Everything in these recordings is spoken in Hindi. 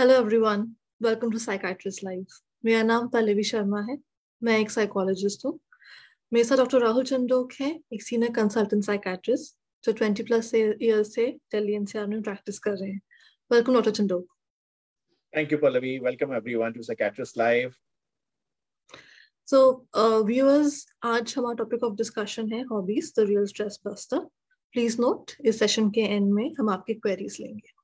Hello everyone welcome to psychiatrist life मेरा नाम पल्लवी शर्मा है। मैं एक साइकोलॉजिस्ट हूँ। मेरे साथ डॉक्टर राहुल चंदोक हैं एक सीनियर कंसल्टेंट साइकाट्रिस्ट जो 20 प्लस ईयर से दिल्ली एनसीआर में प्रैक्टिस कर रहे हैं। Welcome doctor Chandok. Thank you Pallavi. Welcome everyone to psychiatrist live so viewers आज हमारा टॉपिक ऑफ़ डिस्कशन है hobbies the real stress buster please note इस सेशन के एंड में हम आपकी क्वेरीज लेंगे।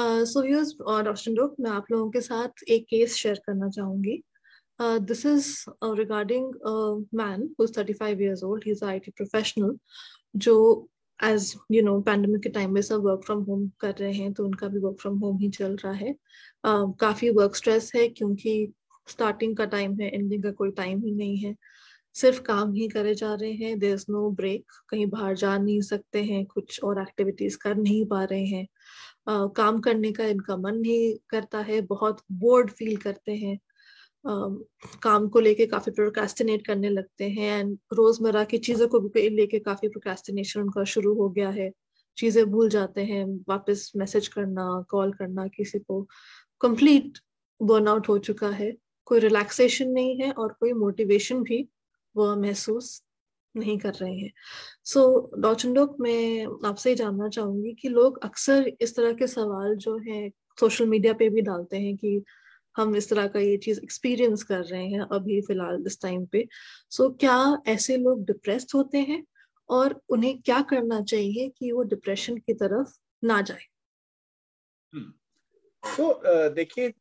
सो व्यूअर्स डॉक्टर डोक मैं आप लोगों के साथ एक केस शेयर करना चाहूँगी। This is regarding man who is 35 years old. He's a IT professional जो एज यू नो पैंडमिक के टाइम में सब वर्क फ्रॉम होम कर रहे हैं तो उनका भी वर्क फ्रॉम होम ही चल रहा है। uh, काफ़ी वर्क स्ट्रेस है क्योंकि स्टार्टिंग का टाइम है एंडिंग का कोई टाइम ही नहीं है। सिर्फ़ काम ही करे जा रहे हैं देर इज़ नो ब्रेक कहीं बाहर जा नहीं सकते हैं कुछ और एक्टिविटीज़ कर नहीं पा रहे हैं। काम करने का इनका मन नहीं करता है, बहुत बोर्ड फील करते हैं। काम को लेके काफ़ी प्रोकास्टिनेट करने लगते हैं एंड रोज़मर्रा की चीज़ों को भी लेके काफ़ी प्रोकास्टिनेशन उनका शुरू हो गया है। चीज़ें भूल जाते हैं, वापस मैसेज करना कॉल करना किसी को। कंप्लीट बर्नआउट हो चुका है। कोई रिलैक्सेशन नहीं है और कोई मोटिवेशन भी वह महसूस नहीं कर रहे हैं। सो so, डॉचनडोक मैं आपसे ही जानना चाहूँगी कि लोग अक्सर इस तरह के सवाल जो है सोशल मीडिया पे भी डालते हैं कि हम इस तरह का ये चीज़ एक्सपीरियंस कर रहे हैं अभी फ़िलहाल इस टाइम पे। सो so, क्या ऐसे लोग डिप्रेस्ड होते हैं और उन्हें क्या करना चाहिए कि वो डिप्रेशन की तरफ़ ना जाए। तो so, देखिए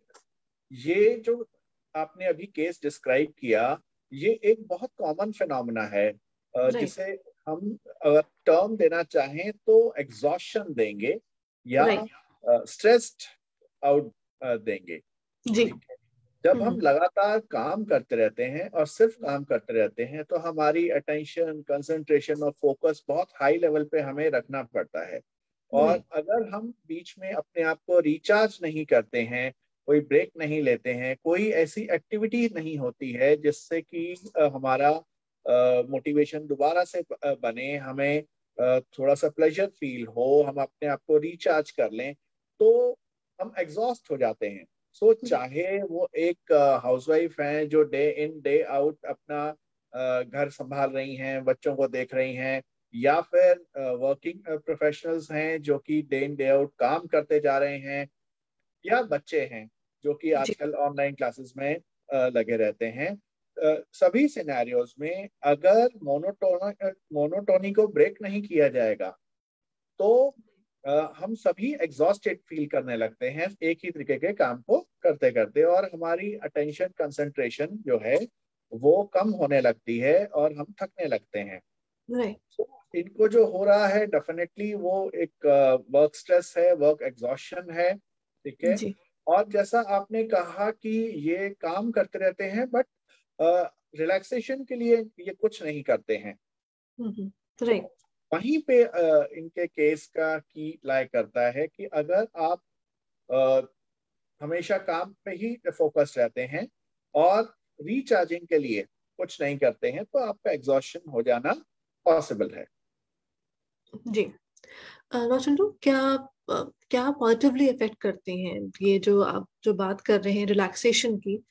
ये जो आपने अभी केस डिस्क्राइब किया ये एक बहुत कॉमन फिनोमेना है। जिसे हम अगर टर्म देना चाहें तो एग्जॉशन देंगे या स्ट्रेस्ड आउट देंगे। जी। जब हम लगातार काम करते रहते हैं और सिर्फ़ काम करते रहते हैं तो हमारी अटेंशन कंसंट्रेशन और फोकस बहुत हाई लेवल पे हमें रखना पड़ता है। और अगर हम बीच में अपने आप को रिचार्ज नहीं करते हैं कोई ब्रेक नहीं लेते हैं कोई ऐसी एक्टिविटी नहीं होती है जिससे कि हमारा मोटिवेशन दोबारा से बने हमें थोड़ा सा प्लेजर फील हो हम अपने आप को रिचार्ज कर लें तो हम एग्जॉस्ट हो जाते हैं सो so, हम्म। चाहे वो एक हाउसवाइफ हैं जो डे इन डे आउट अपना घर संभाल रही हैं बच्चों को देख रही हैं या फिर वर्किंग प्रोफेशनल्स हैं जो कि डे इन डे आउट काम करते जा रहे हैं या बच्चे हैं जो कि आजकल ऑनलाइन क्लासेस में लगे रहते हैं सभी सिनेरियोज में अगर मोनोटोन मोनोटोनी को ब्रेक नहीं किया जाएगा तो हम सभी एग्जॉस्टेड फील करने लगते हैं एक ही तरीके के काम को करते करते और हमारी अटेंशन कंसंट्रेशन जो है वो कम होने लगती है और हम थकने लगते हैं। तो इनको जो हो रहा है डेफिनेटली वो एक वर्क स्ट्रेस है वर्क एग्जॉशन है ठीक है? और जैसा आपने कहा कि ये काम करते रहते हैं बट रिलैक्सेशन के लिए ये कुछ नहीं करते हैं। राइट तो वहीं पे uh, इनके केस का की लाइक करता है कि अगर आप uh, हमेशा काम पे ही फोकस रहते हैं और रिचार्जिंग के लिए कुछ नहीं करते हैं तो आपका एग्जॉशन हो जाना पॉसिबल है। जी। रोशन क्या क्या पॉजिटिवली इफ़ेक्ट करते हैं? ये जो आप जो बात कर रहे हैं रिलैक्सेशन की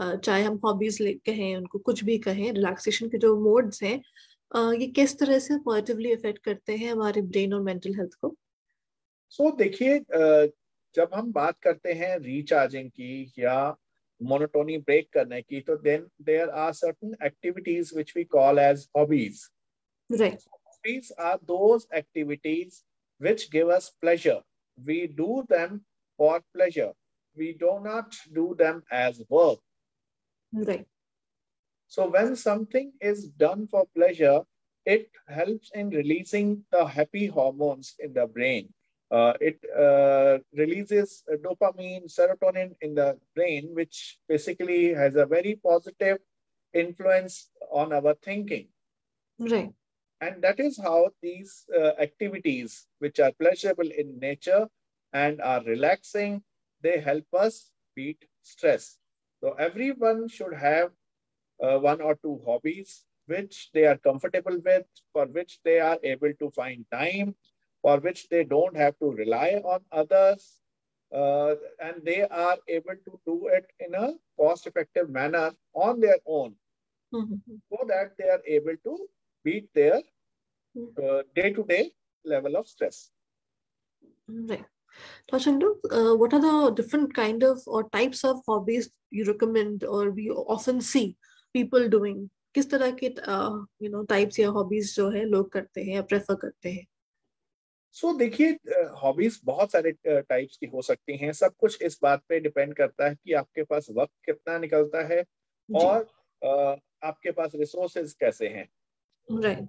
चाहे हम हॉबीज कहें उनको कुछ भी कहें रिलैक्सेशन के जो मोड्स हैं ये किस तरह से पॉजिटिवली इफ़ेक्ट करते हैं हमारे ब्रेन और मेंटल हेल्थ को? सो so, देखिए जब हम बात करते हैं रिचार्जिंग की या मोनोटोनी ब्रेक करने की तो then there are certain activities which we call as hobbies right hobbies are those activities which give us pleasure we do them for pleasure we do not do them as work. Right. So when something is done for pleasure, it helps in releasing the happy hormones in the brain. Uh, it uh, releases dopamine, serotonin in the brain, which basically has a very positive influence on our thinking. Right. And that is how these uh, activities, which are pleasurable in nature and are relaxing, they help us beat stress. So everyone should have uh, one or two hobbies which they are comfortable with, for which they are able to find time, for which they don't have to rely on others. uh, and they are able to do it in a cost effective manner on their own mm-hmm. so that they are able to beat their day to day level of stress. Right. Tashandu, uh, what are the different kind of or types of hobbies you recommend or we often see people doing? किस तरह के यू नो टाइप्स या हॉबीज जो है लोग करते हैं या प्रेफर करते हैं? सो so, देखिए हॉबीज बहुत सारे टाइप्स की हो सकती हैं। सब कुछ इस बात पे डिपेंड करता है कि आपके पास वक्त कितना निकलता है और आपके पास रिसोर्सेज कैसे हैं। राइट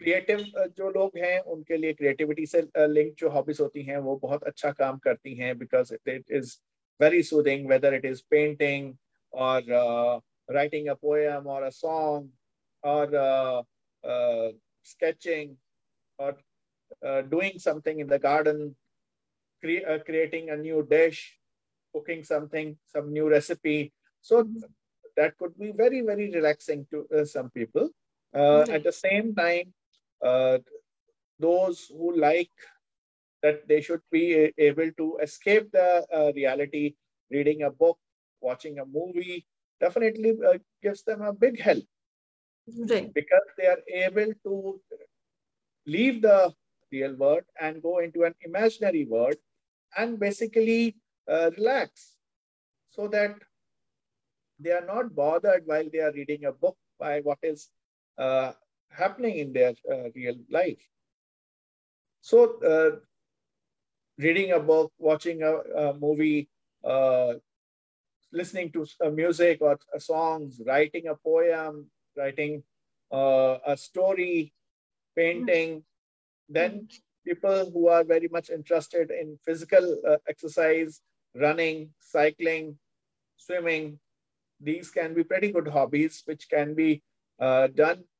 क्रिएटिव जो लोग हैं उनके लिए क्रिएटिविटी से लिंक जो हॉबीज होती हैं वो बहुत अच्छा काम करती हैं because it it is very soothing whether it is painting और राइटिंग अ पोएम और अ सॉन्ग और स्केचिंग और doing something in the garden creating a new dish cooking something some new recipe so that could be very very relaxing to some people at the same time uh, those who like that they should be able to escape the uh, reality, reading a book, watching a movie, definitely uh, gives them a big help. Right. Because they are able to leave the real world and go into an imaginary world and basically uh, relax so that they are not bothered while they are reading a book by what is uh, happening in their uh, real life. So, uh, reading a book, watching a, a movie, uh, listening to music or songs, writing a poem, writing uh, a story, painting, then people who are very much interested in physical uh, exercise, running, cycling, swimming, these can be pretty good hobbies which can be uh, done uh,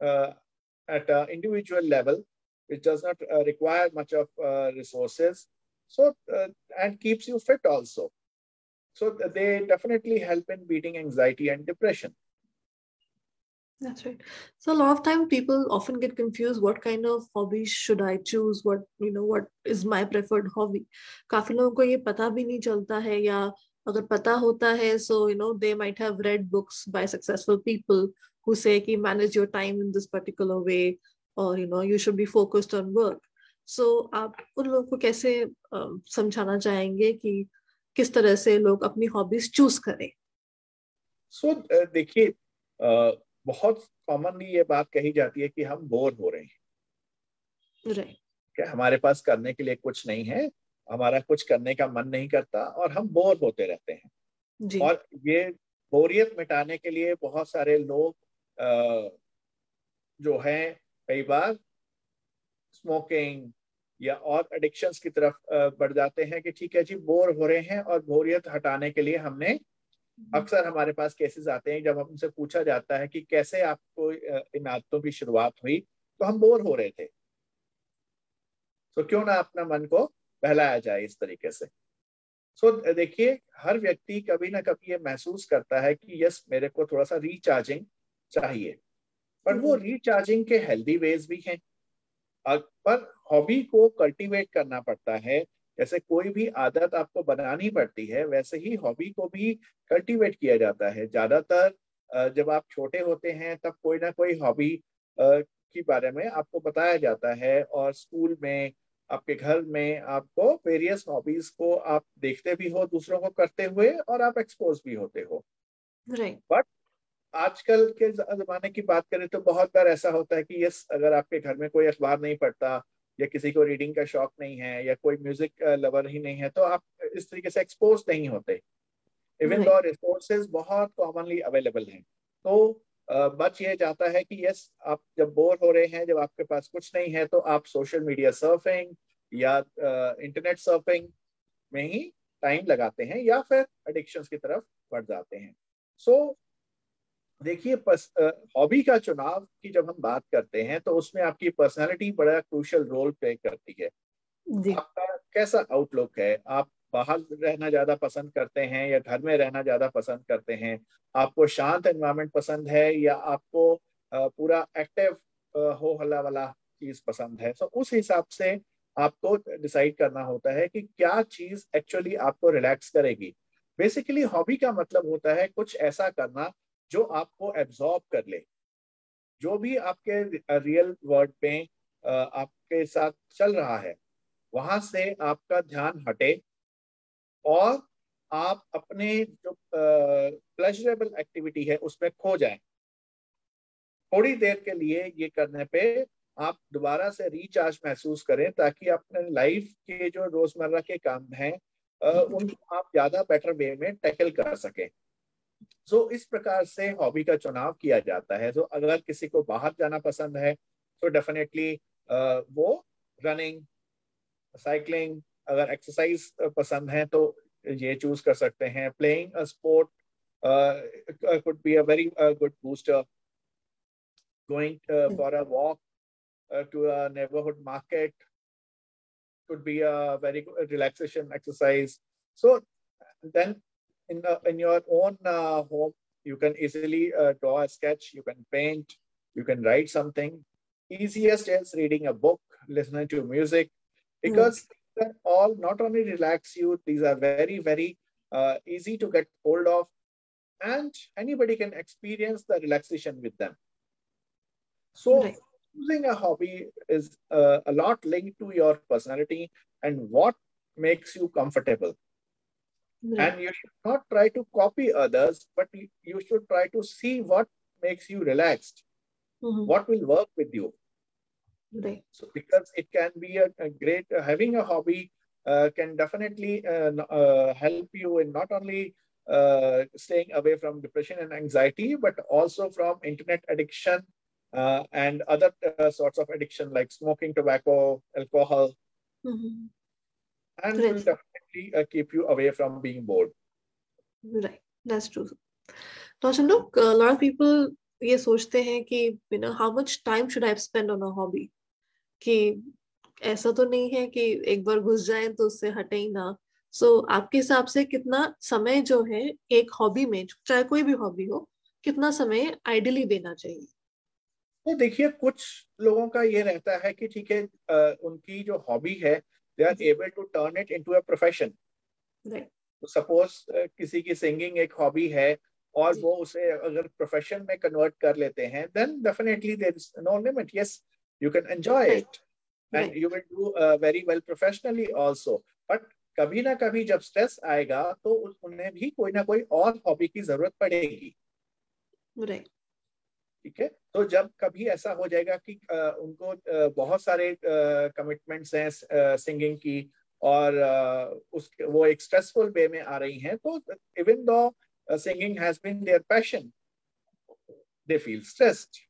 at an individual level, which does not uh, require much of uh, resources. So, uh, and keeps you fit also. So they definitely help in beating anxiety and depression. That's right. So a lot of time people often get confused what kind of hobbies should I choose? What you know, what is my preferred hobby? काफी लोगों को ये पता भी नहीं चलता है या अगर पता होता है so you know they might have read books by successful people who say कि manage your time in this particular way or you know you should be focused on work. So आप उन लोगों को कैसे uh, समझाना चाहेंगे कि किस तरह से लोग अपनी हॉबीज चूज़ करें? So uh, देखिए uh, बहुत कॉमनली ये बात कही जाती है कि हम बोर हो रहे हैं right. क्या हमारे पास करने के लिए कुछ नहीं है हमारा कुछ करने का मन नहीं करता और हम बोर होते रहते हैं जी. और ये बोरियत मिटाने के लिए बहुत सारे लोग जो हैं कई बार स्मोकिंग या और एडिक्शंस की तरफ़ बढ़ जाते हैं कि ठीक है जी बोर हो रहे हैं और बोरियत हटाने के लिए हमने अक्सर हमारे पास केसेस आते हैं जब हमसे पूछा जाता है कि कैसे आपको इन आदतों की शुरुआत हुई तो हम बोर हो रहे थे। तो क्यों ना अपना मन को बहलाया जाए इस तरीके से। सो so, देखिए हर व्यक्ति कभी ना कभी ये महसूस करता है कि यस मेरे को थोड़ा सा रिचार्जिंग चाहिए। पर वो रिचार्जिंग के हेल्दी वेज भी हैं। पर हॉबी को कल्टीवेट करना पड़ता है। जैसे कोई भी आदत आपको बनानी पड़ती है वैसे ही हॉबी को भी कल्टीवेट किया जाता है। ज़्यादातर जब आप छोटे होते हैं तब कोई ना कोई हॉबी के बारे में आपको बताया जाता है और स्कूल में आपके घर में आपको वेरियस हॉबीज को आप देखते भी हो दूसरों को करते हुए और आप एक्सपोज भी होते हो। बट आजकल के जमाने की बात करें तो बहुत बार ऐसा होता है कि यस अगर आपके घर में कोई अखबार नहीं पढ़ता या किसी को रीडिंग का शौक नहीं है या कोई म्यूज़िक लवर ही नहीं है तो आप इस तरीके से एक्सपोज नहीं होते। इवन दो रिसोर्सेज बहुत कॉमनली अवेलेबल हैं। तो बच ये जाता है कि यस आप जब बोर हो रहे हैं जब आपके पास कुछ नहीं है तो आप सोशल मीडिया सर्फिंग या इंटरनेट सर्फिंग में ही टाइम लगाते हैं या फिर एडिक्शन की तरफ़ बढ़ जाते हैं। सो so, देखिए हॉबी का चुनाव की जब हम बात करते हैं तो उसमें आपकी पर्सनालिटी बड़ा क्रूशल रोल प्ले करती है। आपका कैसा आउटलुक है? आप बाहर रहना ज़्यादा पसंद करते हैं या घर में रहना ज़्यादा पसंद करते हैं? आपको शांत एनवायरमेंट पसंद है या आपको पूरा एक्टिव हो हल्ला वाला चीज़ पसंद है? तो उस हिसाब से आपको डिसाइड करना होता है कि क्या चीज़ एक्चुअली आपको रिलैक्स करेगी। बेसिकली हॉबी का मतलब होता है कुछ ऐसा करना जो आपको एब्जॉर्ब कर ले। जो भी आपके रियल वर्ल्ड में आपके साथ चल रहा है, वहाँ से आपका ध्यान हटे और आप अपने जो प्लेजरेबल एक्टिविटी है उसमें खो जाए। थोड़ी देर के लिए ये करने पे आप दोबारा से रिचार्ज महसूस करें ताकि अपने लाइफ के जो रोज़मर्रा के काम हैं उनको आप ज़्यादा बेटर वे में टैकल कर सके। सो इस प्रकार से हॉबी का चुनाव किया जाता है। तो अगर किसी को बाहर जाना पसंद है तो डेफिनेटली वो रनिंग साइकिलिंग अगर एक्सरसाइज पसंद है तो ये चूज़ कर सकते हैं। Playing a sport could be a very good booster going for a walk to a neighbourhood market could be a very good relaxation exercise. So then in, the, in your own uh, home, you can easily uh, draw a sketch, you can paint, you can write something. Easiest is reading a book, listening to music, because mm. all not only relax you, these are very, very uh, easy to get hold of, and anybody can experience the relaxation with them. So choosing a hobby is uh, a lot linked to your personality and what makes you comfortable. And you should not try to copy others, but you should try to see what makes you relaxed, mm-hmm. what will work with you. Right. So, because it can be a, a great, uh, having a hobby uh, can definitely uh, uh help you in not only uh, staying away from depression and anxiety, but also from internet addiction uh, and other uh, sorts of addiction like smoking, tobacco, alcohol, mm-hmm. And will definitely uh, keep you away from being bored. Right, that's true. Now, look, a lot of people ये सोचते हैं कि you know how much time should I spend on a hobby कि ऐसा तो नहीं है कि एक बार घुस जाए तो उससे हटे ही ना सो so, आपके हिसाब से कितना समय जो है एक हॉबी में चाहे कोई भी हॉबी हो कितना समय आइडियली देना चाहिए तो देखिए कुछ लोगों का ये रहता है कि ठीक है उनकी जो हॉबी है they are able to turn it into a profession suppose किसी की सिंगिंग एक हॉबी है और वो उसे अगर प्रोफेशन में कन्वर्ट कर लेते हैं then definitely there is no limit yes you can enjoy it and you will do very well professionally also but कभी ना कभी जब स्ट्रेस आएगा तो उन्हें भी कोई ना कोई और हॉबी की ज़रूरत पड़ेगी। Right. ठीक है? तो जब कभी ऐसा हो जाएगा कि उनको बहुत सारे कमिटमेंट्स हैं सिंगिंग की और उस वो एक स्ट्रेसफुल वे में आ रही हैं तो even though singing has been their passion they feel stressed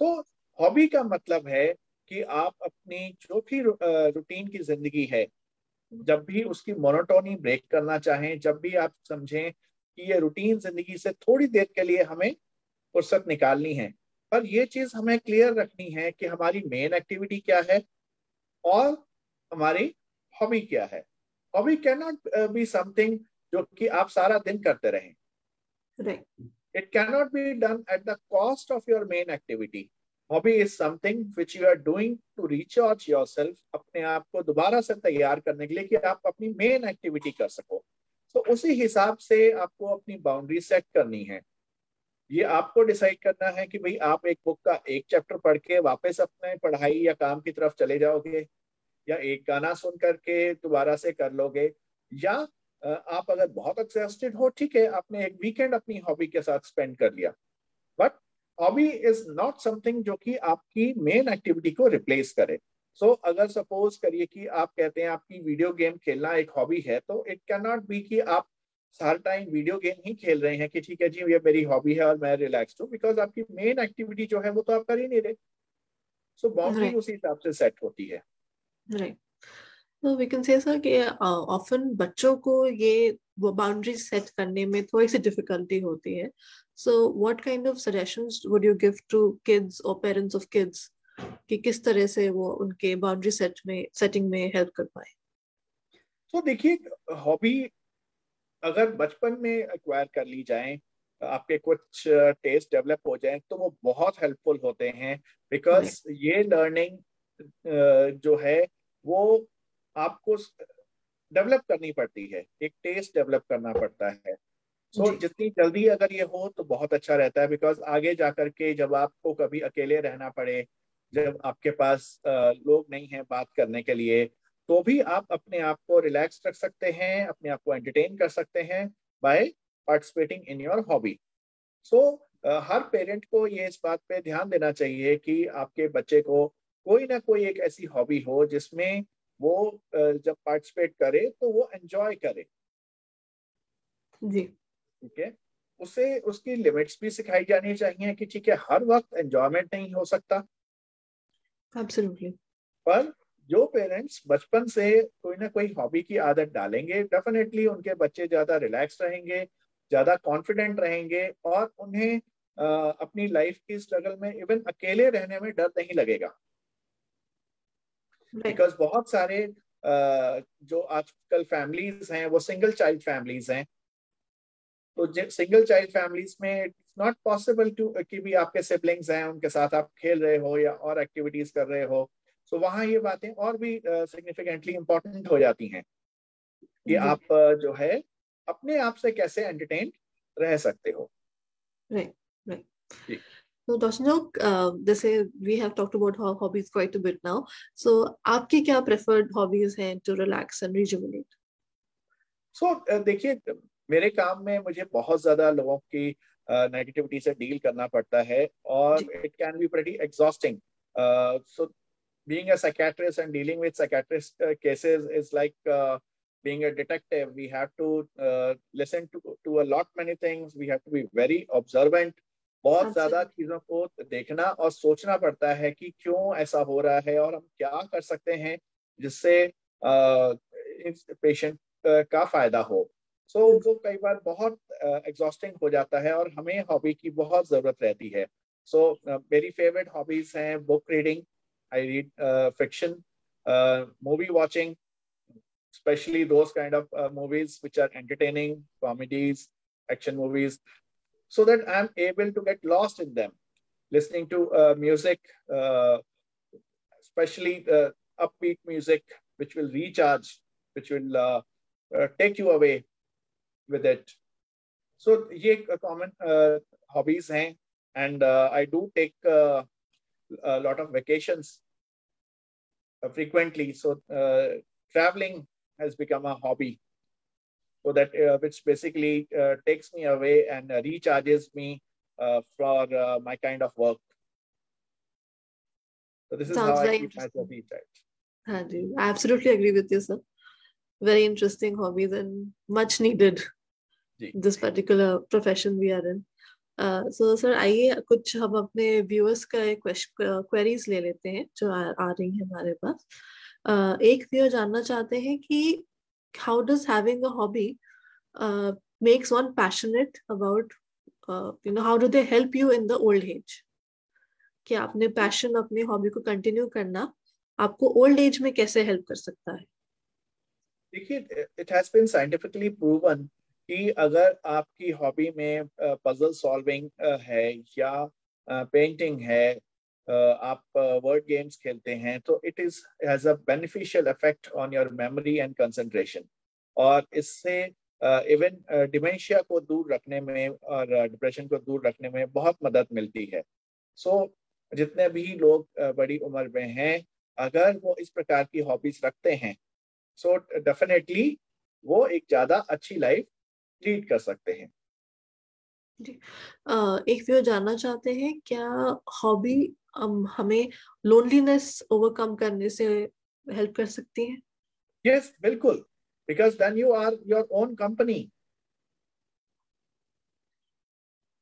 so hobby का मतलब है कि आप अपनी जो भी रूटीन की ज़िंदगी है, जब भी उसकी मोनोटोनी ब्रेक करना चाहें, जब भी आप समझें कि ये रूटीन ज़िंदगी से थोड़ी देर के लिए हमें फुर्सत निकालनी है। पर ये चीज़ हमें क्लियर रखनी है कि हमारी मेन एक्टिविटी क्या है और हमारी हॉबी क्या है। Hobby can not be something जो कि आप सारा दिन करते रहें। It can not be done at the cost of your main activity hobby is something which you are doing to recharge your self अपने आप को दोबारा से तैयार करने के लिए कि आप अपनी मेन एक्टिविटी कर सको। तो उसी हिसाब से आपको अपनी बाउंड्री सेट करनी है। ये आपको डिसाइड करना है कि भाई आप एक बुक का एक चैप्टर पढ़ के वापस अपने पढ़ाई या काम की तरफ़ चले जाओगे या एक गाना सुन करके दोबारा से कर लोगे या आप अगर बहुत एक्सटेड हो ठीक है आपने एक वीकेंड अपनी हॉबी के साथ स्पेंड कर लिया। But hobby is not something जो कि आपकी मेन एक्टिविटी को रिप्लेस करे। सो so, अगर सपोज़ करिए कि आप कहते हैं आपकी वीडियो गेम खेलना एक हॉबी है तो इट कैन नॉट बी कि आप हर टाइम वीडियो गेम ही खेल रहे हैं कि ठीक है जी ये मेरी हॉबी है और मैं रिलैक्स हूँ बिकॉज़ आपकी मेन एक्टिविटी जो है वो तो आप कर ही नहीं रहे। सो बाउंड्री उसी हिसाब से सेट होती है। राइट तो वी कैन से सर कि ऑफन बच्चों को ये वो बाउंड्री सेट करने में थोड़ी सी डिफिकल्टी होती है। So what kind of suggestions would you give to kids और पेरेंट्स ऑफ़ किड्स कि किस तरह से वो उनके बाउंड्री सेट में सेटिंग में हेल्प कर पाए? तो देखिए हॉबी अगर बचपन में एक्वायर कर ली जाए आपके कुछ टेस्ट डेवलप हो जाए तो वो बहुत हेल्पफुल होते हैं बिकॉज़ ये लर्निंग जो है वो आपको डेवलप करनी पड़ती है एक टेस्ट डेवलप करना पड़ता है। सो so, जितनी जल्दी अगर ये हो तो बहुत अच्छा रहता है बिकॉज़ आगे जाकर के जब आपको कभी अकेले रहना पड़े जब आपके पास लोग नहीं हैं बात करने के लिए तो भी आप अपने आप को रिलैक्स रख सकते हैं अपने आप को एंटरटेन कर सकते हैं by participating in your hobby so her parent को ये इस बात पे ध्यान देना चाहिए कि आपके बच्चे को कोई ना कोई एक ऐसी हॉबी हो जिसमें वो uh, जब पार्टिसिपेट करे तो वो एंजॉय करे। जी। ठीक है? उसे उसकी लिमिट्स भी सिखाई जानी चाहिए कि ठीक है हर वक्त एंजॉयमेंट नहीं हो सकता। Absolutely. पर जो पेरेंट्स बचपन से कोई ना कोई हॉबी की आदत डालेंगे डेफिनेटली उनके बच्चे ज़्यादा रिलैक्स रहेंगे ज़्यादा कॉन्फिडेंट रहेंगे और उन्हें आ, अपनी लाइफ की स्ट्रगल में इवन अकेले रहने में डर नहीं लगेगा। Because right. बहुत सारे आ, जो आजकल फैमिलीज़ हैं वो सिंगल चाइल्ड फैमिलीज़ हैं। तो सिंगल चाइल्ड फैमिलीज़ में इट्स नॉट पॉसिबल टू कि भी आपके सिबलिंग्स हैं उनके साथ आप खेल रहे हो या और एक्टिविटीज़ कर रहे हो। सो वहाँ ये बातें और भी सिग्निफिकेंटली इम्पोर्टेंट हो जाती हैं कि आप जो है अपने आप से कैसे एंटरटेन रह सकते हो right right So, Dr. Uh, जैसे we have talked about how hobbies quite a bit now. So, आपकी क्या preferred hobbies हैं to relax and rejuvenate? So, uh, देखिए मेरे काम में मुझे बहुत ज़्यादा लोगों की नेगेटिविटी uh, से डील करना पड़ता है और it can be pretty exhausting so being a psychiatrist and dealing with psychiatrist uh, cases is like uh, being a detective we have to uh, listen to to a lot many things we have to be very observant बहुत ज़्यादा चीज़ों को देखना और सोचना पड़ता है कि क्यों ऐसा हो रहा है और हम क्या कर सकते हैं जिससे इस पेशेंट का फ़ायदा हो सो so, वो कई बार बहुत एग्जॉस्टिंग uh, हो जाता है और हमें हॉबी की बहुत ज़रूरत रहती है सो मेरी फेवरेट हॉबीज हैं book reading I read uh, fiction, uh, movie watching, especially those kind of uh, movies which are entertaining, comedies, action movies, so that I'm able to get lost in them. Listening to uh, music, uh, especially upbeat music, which will recharge, which will uh, take you away with it. So, ये common hobbies and I do take a lot of vacations uh, frequently. So uh, traveling has become a hobby. So that uh, which basically takes me away and recharges me for my kind of work. So this is Sounds how I keep myself recharged. I absolutely agree with you, sir. Very interesting hobbies and much needed. This particular profession we are in. So sir आइए कुछ हम अपने व्यूअर्स का एक क्वेरीज ले लेते हैं जो आ, आ रही है हमारे पास। uh, एक व्यूअर जानना चाहते हैं कि how does having a hobby makes one passionate about you know how do they help you in the old age कि आपने पैशन अपनी हॉबी को कंटिन्यू करना आपको ओल्ड एज में कैसे हेल्प कर सकता है? देखिए it has been scientifically proven कि अगर आपकी हॉबी में पजल सॉल्विंग है या पेंटिंग है आप वर्ड गेम्स खेलते हैं तो it is has a beneficial effect on your memory and concentration और इससे इवन डिमेंशिया को दूर रखने में और डिप्रेशन को दूर रखने में बहुत मदद मिलती है। सो so, जितने भी लोग बड़ी उम्र में हैं अगर वो इस प्रकार की हॉबीज रखते हैं सो so डेफिनेटली वो एक ज़्यादा अच्छी लाइफ लीड कर सकते हैं। एक व्यू जानना चाहते हैं क्या हॉबी हमें लोनलीनेस ओवरकम करने से हेल्प कर सकती है? यस yes, बिल्कुल because then you are your own company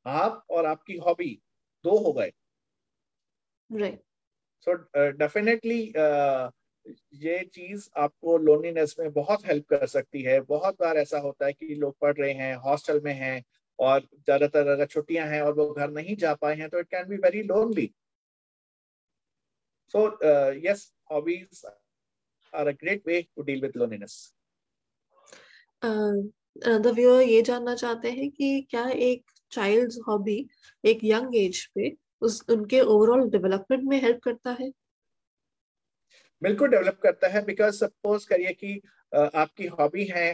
आप और आपकी हॉबी दो हो गए। राइट सो डेफिनेटली ये चीज़ आपको लोनलीनेस में बहुत हेल्प कर सकती है। बहुत बार ऐसा होता है कि लोग पढ़ रहे हैं हॉस्टल में हैं और ज़्यादातर अगर छुट्टियाँ हैं और वो घर नहीं जा पाए हैं तो it can be very lonely so yes hobbies are a great way to deal with loneliness the viewer ये जानना चाहते हैं कि क्या एक चाइल्ड हॉबी एक यंग एज पे उस, उनके ओवरऑल डेवलपमेंट में हेल्प करता है? बिल्कुल डेवलप करता है बिकॉज़ सपोज़ करिए कि uh, आपकी हॉबी है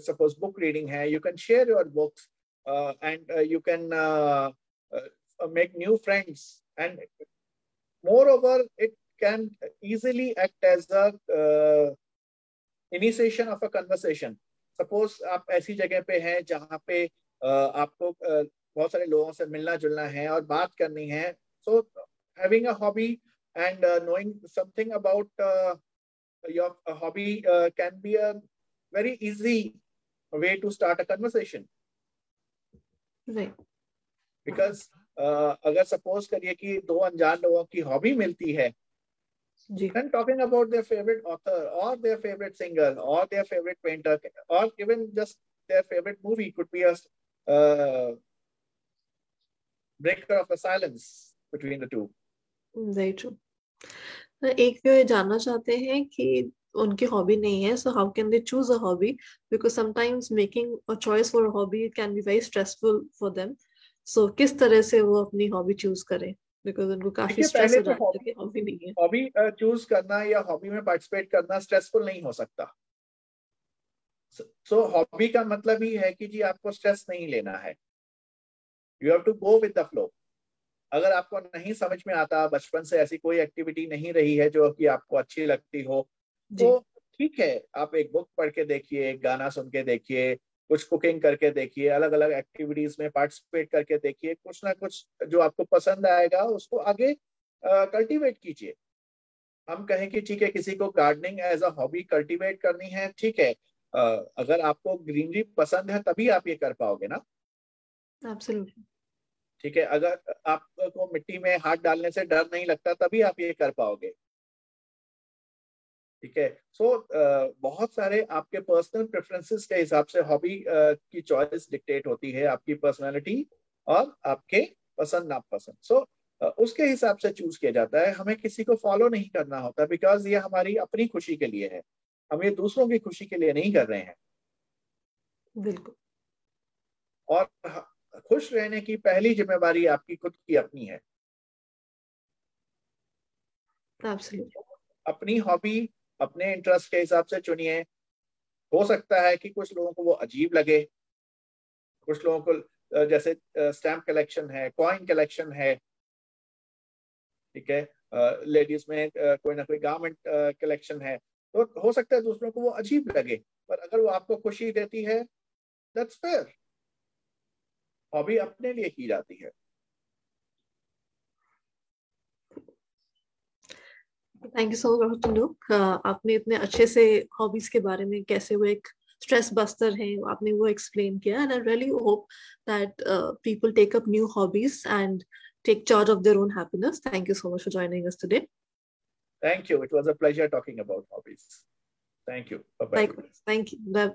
सपोज़ बुक रीडिंग है you can share your books and you can make new friends and moreover it can act as a uh, initiation of a conversation. Suppose आप ऐसी जगह पे हैं जहाँ पे uh, आपको uh, बहुत सारे लोगों से मिलना जुलना है और बात करनी है so having a hobby and uh, knowing something about uh, your hobby uh, can be a very easy way to start a conversation right because uh, अगर सपोज करिए कि दो अनजान लोगों की हॉबी मिलती है then talking about their favorite author or their favorite singer or their favorite painter or even just their favorite movie could be a uh, breaker of the silence between the two. Very true. एक ये जानना चाहते हैं कि उनकी हॉबी नहीं है so how can they choose a hobby because sometimes making a choice for hobby can be very stressful for them so किस तरह से वो अपनी हॉबी चूज़ करें? बिकॉज़ उनको काफ़ी स्ट्रेस हो जाता है हॉबी नहीं है। हॉबी चूज़ करना या हॉबी में पार्टिसिपेट करना स्ट्रेसफुल नहीं हो सकता। सो हॉबी का मतलब ही है कि जी आपको स्ट्रेस नहीं लेना है। You have to go with the flow अगर आपको नहीं समझ में आता बचपन से ऐसी कोई एक्टिविटी नहीं रही है जो कि आपको अच्छी लगती हो तो ठीक है आप एक बुक पढ़ के देखिए एक गाना सुन के देखिए कुछ कुकिंग करके देखिए अलग अलग एक्टिविटीज़ में पार्टिसिपेट करके देखिए कुछ ना कुछ जो आपको पसंद आएगा उसको आगे कल्टीवेट कीजिए। हम कहें कि ठीक है किसी को gardening as a hobby cultivate करनी है ठीक है अगर आपको ग्रीनरी पसंद है तभी आप ये कर पाओगे ना? Absolutely. ठीक है? अगर आपको मिट्टी में हाथ डालने से डर नहीं लगता तभी आप ये कर पाओगे। ठीक है? सो बहुत सारे आपके पर्सनल प्रेफरेंसेस के हिसाब से हॉबी की चॉइस डिक्टेट होती है आपकी पर्सनालिटी और आपके पसंद नापसंद। सो so, उसके हिसाब से चूज़ किया जाता है। हमें किसी को फॉलो नहीं करना होता बिकॉज़ ये हमारी अपनी खुशी के लिए है। हम ये दूसरों की खुशी के लिए नहीं कर रहे हैं। बिल्कुल। और खुश रहने की पहली जिम्मेवारी आपकी खुद की अपनी है। Absolutely. अपनी हॉबी अपने इंटरेस्ट के हिसाब से चुनिए। हो सकता है कि कुछ लोगों को वो अजीब लगे। कुछ लोगों को जैसे स्टैम्प कलेक्शन है कॉइन कलेक्शन है। ठीक है? लेडीज़ में कोई ना कोई गारमेंट कलेक्शन है। तो हो सकता है दूसरों को वो अजीब लगे पर अगर वो आपको खुशी देती है दैट्स फेयर अभी अपने लिए की जाती है। Thank you so much look आपने इतने अच्छे से हॉबीज के बारे में कैसे वो एक स्ट्रेस बस्टर है आपने वो एक्सप्लेन किया। And I really hope that people take up new hobbies and take charge of their own happiness thank you so much for joining us today thank you it was a pleasure talking about hobbies thank you bye bye thank you